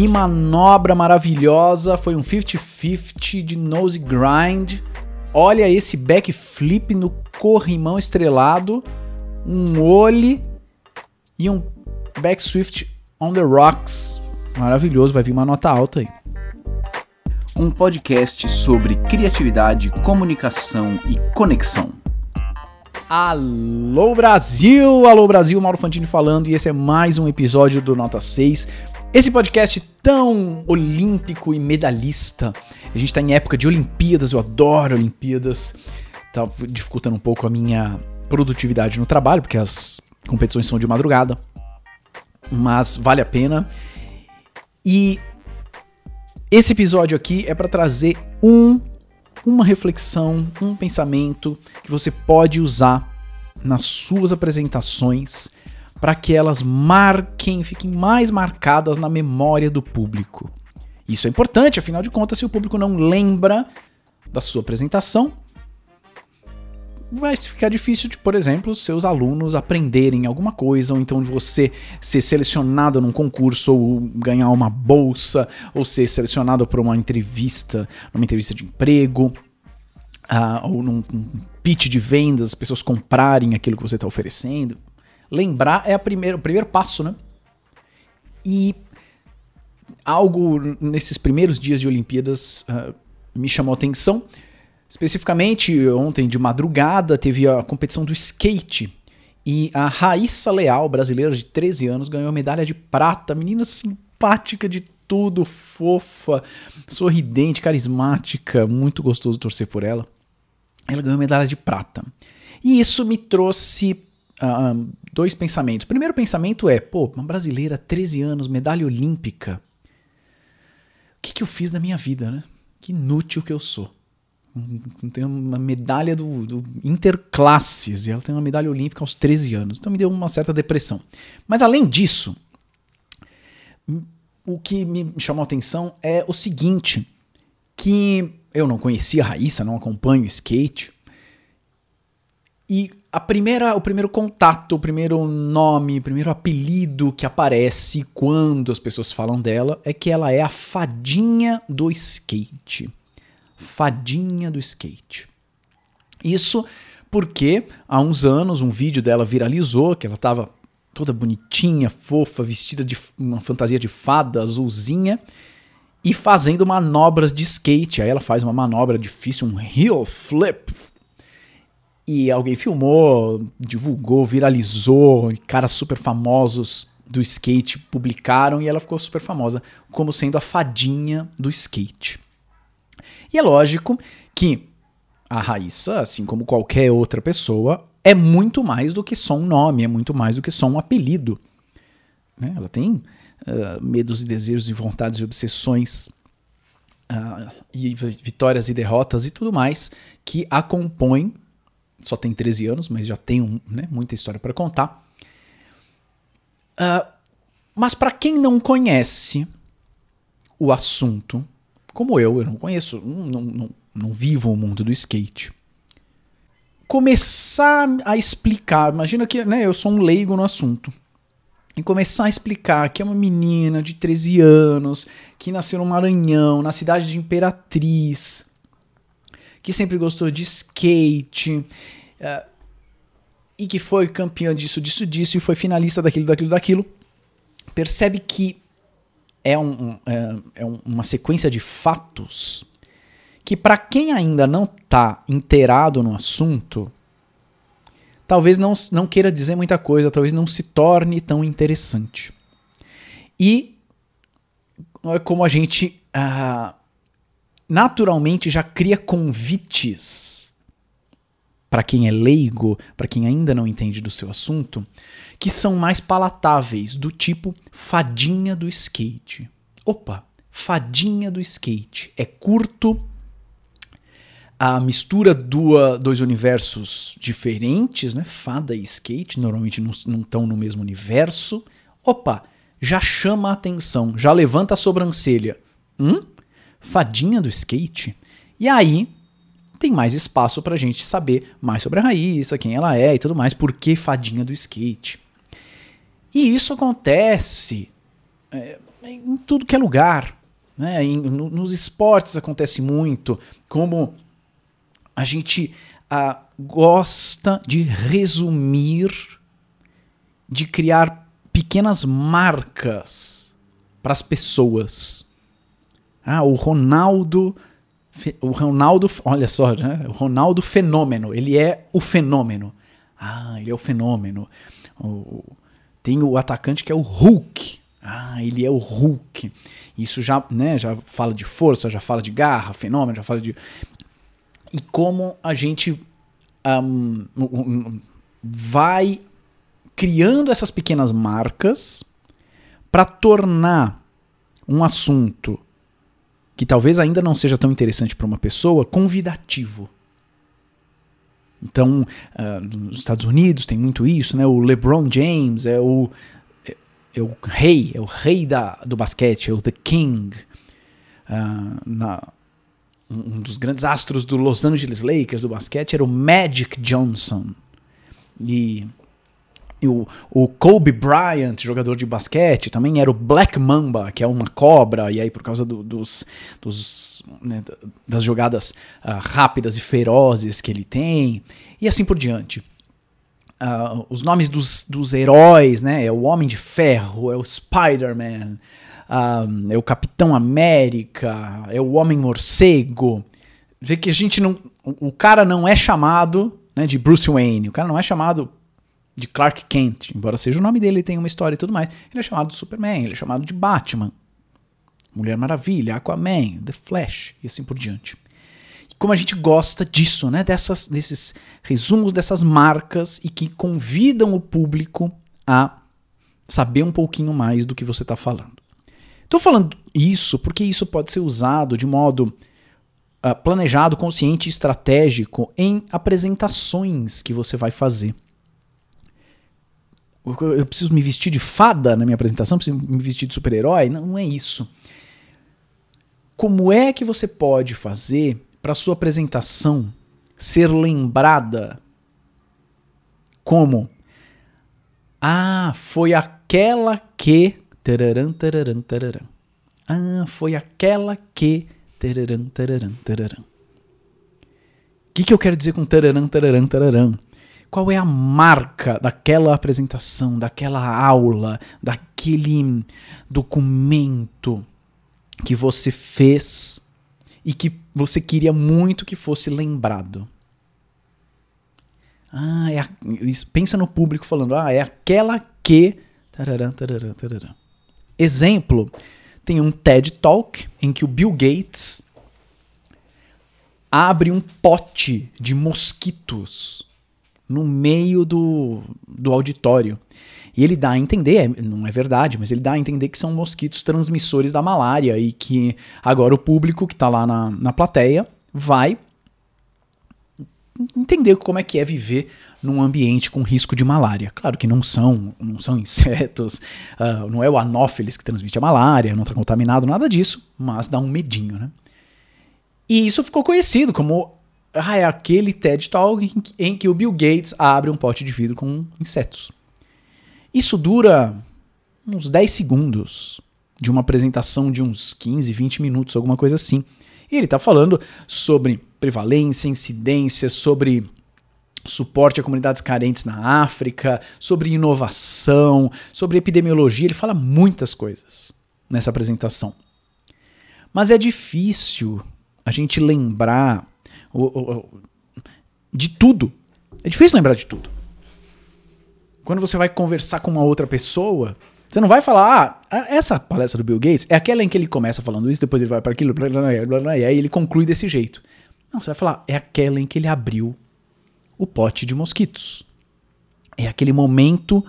Que manobra maravilhosa, foi um 50-50 de nose grind. Olha esse backflip no corrimão estrelado, um ollie e um back swift on the rocks. Maravilhoso, vai vir uma nota alta aí. Um podcast sobre criatividade, comunicação e conexão. Alô Brasil, alô Brasil, Mauro Fantini falando e esse é mais um episódio do Nota 6. Esse podcast tão olímpico e medalhista. A gente tá em época de Olimpíadas, eu adoro Olimpíadas. Tá dificultando um pouco a minha produtividade no trabalho, porque as competições são de madrugada. Mas vale a pena. E esse episódio aqui é para trazer um uma reflexão, um pensamento que você pode usar nas suas apresentações para que elas marquem, fiquem mais marcadas na memória do público. Isso é importante, afinal de contas, se o público não lembra da sua apresentação, vai ficar difícil de, por exemplo, seus alunos aprenderem alguma coisa, ou então você ser selecionado num concurso, ou ganhar uma bolsa, ou ser selecionado para uma entrevista, numa entrevista de emprego, uh, ou num, num pitch de vendas, as pessoas comprarem aquilo que você está oferecendo. Lembrar é a primeira, o primeiro passo, né? E algo nesses primeiros dias de Olimpíadas uh, me chamou a atenção Especificamente, ontem de madrugada teve a competição do skate. E a Raíssa Leal, brasileira de 13 anos, ganhou medalha de prata. Menina simpática de tudo, fofa, sorridente, carismática, muito gostoso torcer por ela. Ela ganhou medalha de prata. E isso me trouxe uh, dois pensamentos. O primeiro pensamento é: pô, uma brasileira, 13 anos, medalha olímpica. O que, que eu fiz da minha vida, né? Que inútil que eu sou. Tem uma medalha do, do, Interclasses e ela tem uma medalha olímpica aos 13 anos. Então me deu uma certa depressão. Mas além disso, o que me chamou a atenção é o seguinte: que eu não conhecia a Raíssa, não acompanho skate. E a primeira, o primeiro contato, o primeiro nome, o primeiro apelido que aparece quando as pessoas falam dela é que ela é a fadinha do skate fadinha do skate. Isso porque há uns anos um vídeo dela viralizou, que ela estava toda bonitinha, fofa, vestida de uma fantasia de fada azulzinha e fazendo manobras de skate. Aí ela faz uma manobra difícil, um heel flip. E alguém filmou, divulgou, viralizou, caras super famosos do skate publicaram e ela ficou super famosa como sendo a fadinha do skate. E é lógico que a Raíssa, assim como qualquer outra pessoa, é muito mais do que só um nome, é muito mais do que só um apelido. Né? Ela tem uh, medos e desejos e vontades e obsessões, uh, e vitórias e derrotas e tudo mais que a compõem. Só tem 13 anos, mas já tem um, né, muita história para contar. Uh, mas para quem não conhece o assunto, como eu, eu não conheço, não, não, não vivo o mundo do skate. Começar a explicar, imagina que né, eu sou um leigo no assunto. E começar a explicar que é uma menina de 13 anos, que nasceu no Maranhão, na cidade de Imperatriz, que sempre gostou de skate, uh, e que foi campeã disso, disso, disso, e foi finalista daquilo, daquilo, daquilo. Percebe que é, um, é, é uma sequência de fatos que, para quem ainda não está inteirado no assunto, talvez não, não queira dizer muita coisa, talvez não se torne tão interessante. E é como a gente uh, naturalmente já cria convites para quem é leigo, para quem ainda não entende do seu assunto, que são mais palatáveis, do tipo fadinha do skate. Opa, fadinha do skate. É curto, a mistura do, dois universos diferentes, né? Fada e skate, normalmente não estão no mesmo universo. Opa, já chama a atenção, já levanta a sobrancelha. Hum? Fadinha do skate? E aí tem mais espaço pra gente saber mais sobre a Raíssa, quem ela é e tudo mais, por que fadinha do skate. E isso acontece é, em tudo que é lugar. Né? Em, no, nos esportes acontece muito, como a gente ah, gosta de resumir, de criar pequenas marcas para as pessoas. Ah, o Ronaldo. O Ronaldo, olha só, né? O Ronaldo fenômeno. Ele é o fenômeno. Ah, ele é o fenômeno. O, tem o atacante que é o Hulk. Ah, ele é o Hulk. Isso já, né, já fala de força, já fala de garra, fenômeno, já fala de. E como a gente um, vai criando essas pequenas marcas para tornar um assunto que talvez ainda não seja tão interessante para uma pessoa convidativo. Então, uh, nos Estados Unidos tem muito isso, né? O LeBron James é o, é, é o rei, é o rei da, do basquete, é o The King. Uh, na, um dos grandes astros do Los Angeles Lakers do basquete era o Magic Johnson. E, o, o, Kobe Bryant, jogador de basquete, também era o Black Mamba, que é uma cobra, e aí por causa do, dos, dos né, das jogadas uh, rápidas e ferozes que ele tem, e assim por diante. Uh, os nomes dos, dos heróis, né? É o Homem de Ferro, é o Spider-Man, é o Capitão América, é o Homem Morcego. Vê que a gente não. O cara não é chamado né, de Bruce Wayne, o cara não é chamado de Clark Kent, embora seja o nome dele, tem uma história e tudo mais. Ele é chamado de Superman, ele é chamado de Batman, Mulher Maravilha, Aquaman, The Flash e assim por diante. E como a gente gosta disso, né? Dessas, desses resumos, dessas marcas e que convidam o público a saber um pouquinho mais do que você está falando. Estou falando isso porque isso pode ser usado de modo uh, planejado, consciente e estratégico em apresentações que você vai fazer. Eu preciso me vestir de fada na minha apresentação, preciso me vestir de super-herói? Não, não é isso. Como é que você pode fazer para sua apresentação ser lembrada como ah, foi aquela que Tararam, tararam, tararam. Ah, foi aquela que. Tararam, tararam, tararam. O que, que eu quero dizer com tararam, tararam, tararam? Qual é a marca daquela apresentação, daquela aula, daquele documento que você fez e que você queria muito que fosse lembrado? Ah, é a, pensa no público falando, ah, é aquela que. Tararam, tararam, tararam. Exemplo, tem um TED Talk em que o Bill Gates abre um pote de mosquitos no meio do, do auditório. E ele dá a entender, é, não é verdade, mas ele dá a entender que são mosquitos transmissores da malária e que agora o público que está lá na, na plateia vai entender como é que é viver num ambiente com risco de malária. Claro que não são, não são insetos, uh, não é o anófeles que transmite a malária, não está contaminado, nada disso, mas dá um medinho, né? E isso ficou conhecido como ah, é aquele TED Talk em, que o Bill Gates abre um pote de vidro com insetos. Isso dura uns 10 segundos de uma apresentação de uns 15, 20 minutos, alguma coisa assim. E ele está falando sobre prevalência, incidência, sobre suporte a comunidades carentes na África, sobre inovação, sobre epidemiologia. Ele fala muitas coisas nessa apresentação. Mas é difícil a gente lembrar de tudo. É difícil lembrar de tudo. Quando você vai conversar com uma outra pessoa, você não vai falar, ah, essa palestra do Bill Gates é aquela em que ele começa falando isso, depois ele vai para aquilo, blá, blá, blá, blá, e aí ele conclui desse jeito. Não, você vai falar, é aquela em que ele abriu o pote de mosquitos. É aquele momento,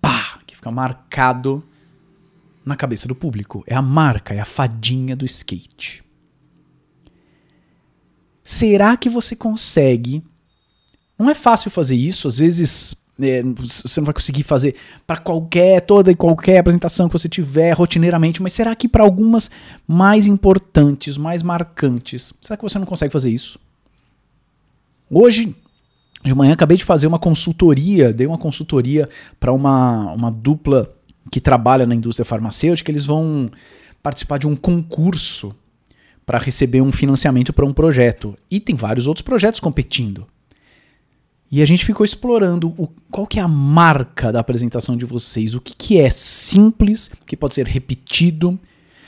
pá, que fica marcado na cabeça do público. É a marca, é a fadinha do skate. Será que você consegue? Não é fácil fazer isso, às vezes é, você não vai conseguir fazer para qualquer, toda e qualquer apresentação que você tiver rotineiramente, mas será que para algumas mais importantes, mais marcantes, será que você não consegue fazer isso? Hoje, de manhã acabei de fazer uma consultoria, dei uma consultoria para uma, uma dupla que trabalha na indústria farmacêutica, eles vão participar de um concurso para receber um financiamento para um projeto. E tem vários outros projetos competindo. E a gente ficou explorando o, qual que é a marca da apresentação de vocês, o que, que é simples, que pode ser repetido,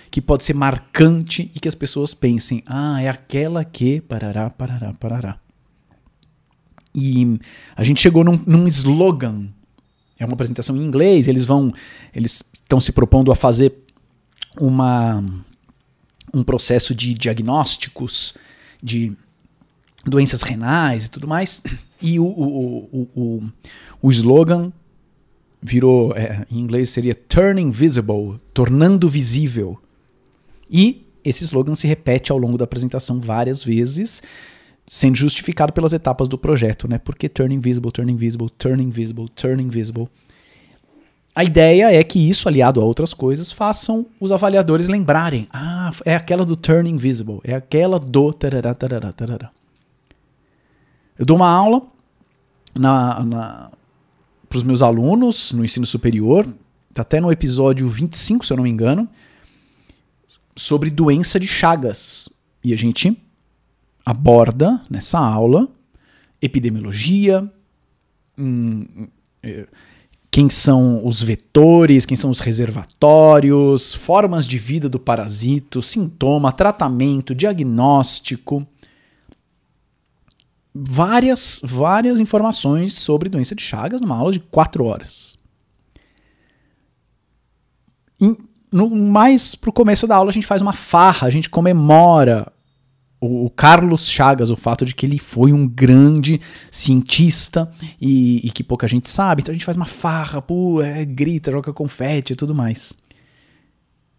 que pode ser marcante e que as pessoas pensem, ah, é aquela que parará, parará, parará. E a gente chegou num, num slogan. É uma apresentação em inglês, eles vão, eles estão se propondo a fazer uma um processo de diagnósticos de doenças renais e tudo mais. E o, o, o, o, slogan virou, é, em inglês seria Turning Visible, tornando visível. E esse slogan se repete ao longo da apresentação várias vezes, sendo justificado pelas etapas do projeto, né? Porque Turning Visible, Turning Visible, Turning Visible, Turning Visible. A ideia é que isso, aliado a outras coisas, façam os avaliadores lembrarem. Ah, é aquela do Turning Visible, é aquela do tarará, tarará, tarará. Eu dou uma aula para os meus alunos no ensino superior, tá até no episódio 25, se eu não me engano, sobre doença de Chagas. E a gente aborda nessa aula epidemiologia, hum, hum é, quem são os vetores, quem são os reservatórios, formas de vida do parasito, sintoma, tratamento, diagnóstico. Várias, várias informações sobre doença de Chagas numa aula de quatro horas. Em, no, mais pro começo da aula a gente faz uma farra, a gente comemora o, Carlos Chagas, o fato de que ele foi um grande cientista e, e, que pouca gente sabe. Então a gente faz uma farra, pô, é, grita, joga confete e tudo mais.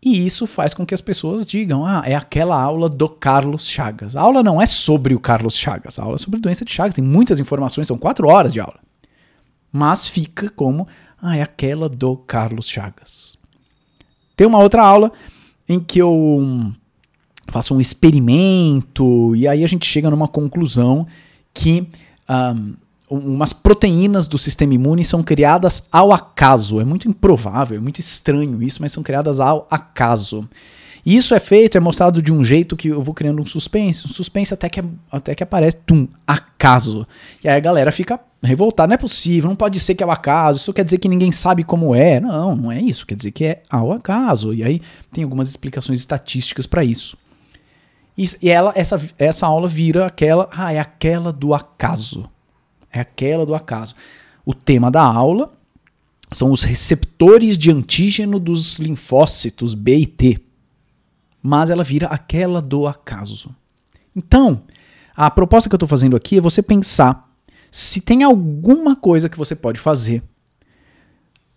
E isso faz com que as pessoas digam: ah, é aquela aula do Carlos Chagas. A aula não é sobre o Carlos Chagas, a aula é sobre doença de Chagas. Tem muitas informações, são quatro horas de aula. Mas fica como: ah, é aquela do Carlos Chagas. Tem uma outra aula em que eu faça um experimento, e aí a gente chega numa conclusão que um, umas proteínas do sistema imune são criadas ao acaso. É muito improvável, é muito estranho isso, mas são criadas ao acaso. E isso é feito, é mostrado de um jeito que eu vou criando um suspense, um suspense até que, até que aparece, tum, acaso. E aí a galera fica revoltada, não é possível, não pode ser que é o acaso, isso quer dizer que ninguém sabe como é. Não, não é isso, quer dizer que é ao acaso. E aí tem algumas explicações estatísticas para isso. E, ela, essa, essa aula vira aquela, ah, é aquela do acaso. É aquela do acaso. O tema da aula são os receptores de antígeno dos linfócitos B e T. Mas ela vira aquela do acaso. Então, a proposta que eu estou fazendo aqui é você pensar se tem alguma coisa que você pode fazer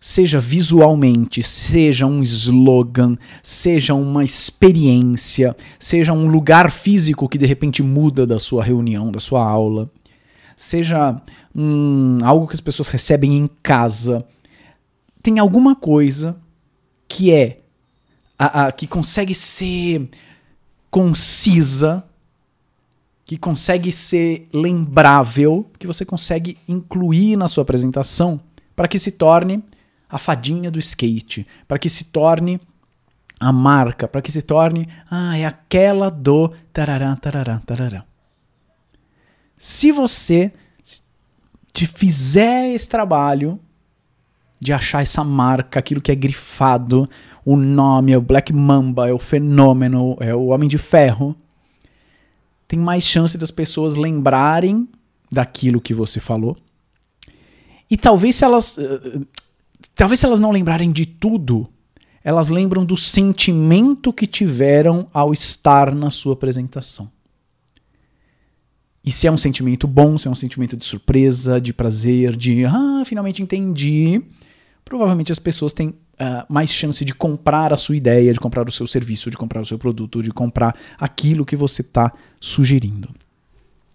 seja visualmente, seja um slogan, seja uma experiência, seja um lugar físico que de repente muda da sua reunião, da sua aula, seja um, algo que as pessoas recebem em casa, tem alguma coisa que é a, a, que consegue ser concisa, que consegue ser lembrável, que você consegue incluir na sua apresentação para que se torne a fadinha do skate, para que se torne a marca, para que se torne, ah, é aquela do tarará, tarará, tarará. Se você te fizer esse trabalho de achar essa marca, aquilo que é grifado, o nome é o Black Mamba, é o fenômeno, é o Homem de Ferro, tem mais chance das pessoas lembrarem daquilo que você falou. E talvez se elas uh, Talvez se elas não lembrarem de tudo, elas lembram do sentimento que tiveram ao estar na sua apresentação. E se é um sentimento bom, se é um sentimento de surpresa, de prazer, de ah, finalmente entendi, provavelmente as pessoas têm uh, mais chance de comprar a sua ideia, de comprar o seu serviço, de comprar o seu produto, de comprar aquilo que você está sugerindo.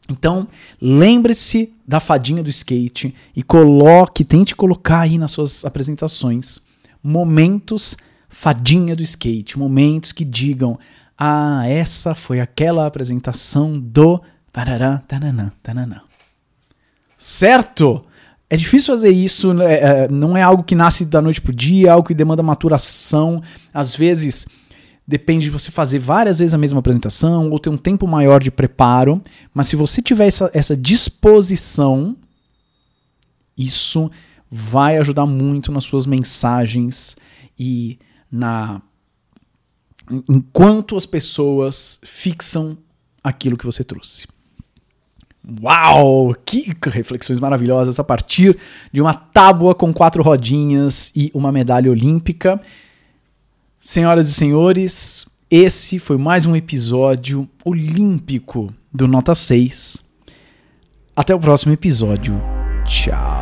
Então, lembre-se da fadinha do skate e coloque, tente colocar aí nas suas apresentações momentos fadinha do skate, momentos que digam: "Ah, essa foi aquela apresentação do parará, tananã, tananã". Certo? é difícil fazer isso, né, é, não é algo que nasce da noite pro dia, é algo que demanda maturação. Às vezes depende de você fazer várias vezes a mesma apresentação ou ter um tempo maior de preparo, mas se você tiver essa, essa disposição, isso vai ajudar muito nas suas mensagens e na enquanto as pessoas fixam aquilo que você trouxe. Uau! Que reflexões maravilhosas a partir de uma tábua com quatro rodinhas e uma medalha olímpica. Senhoras e senhores, esse foi mais um episódio olímpico do Nota 6. Até o próximo episódio. Tchau.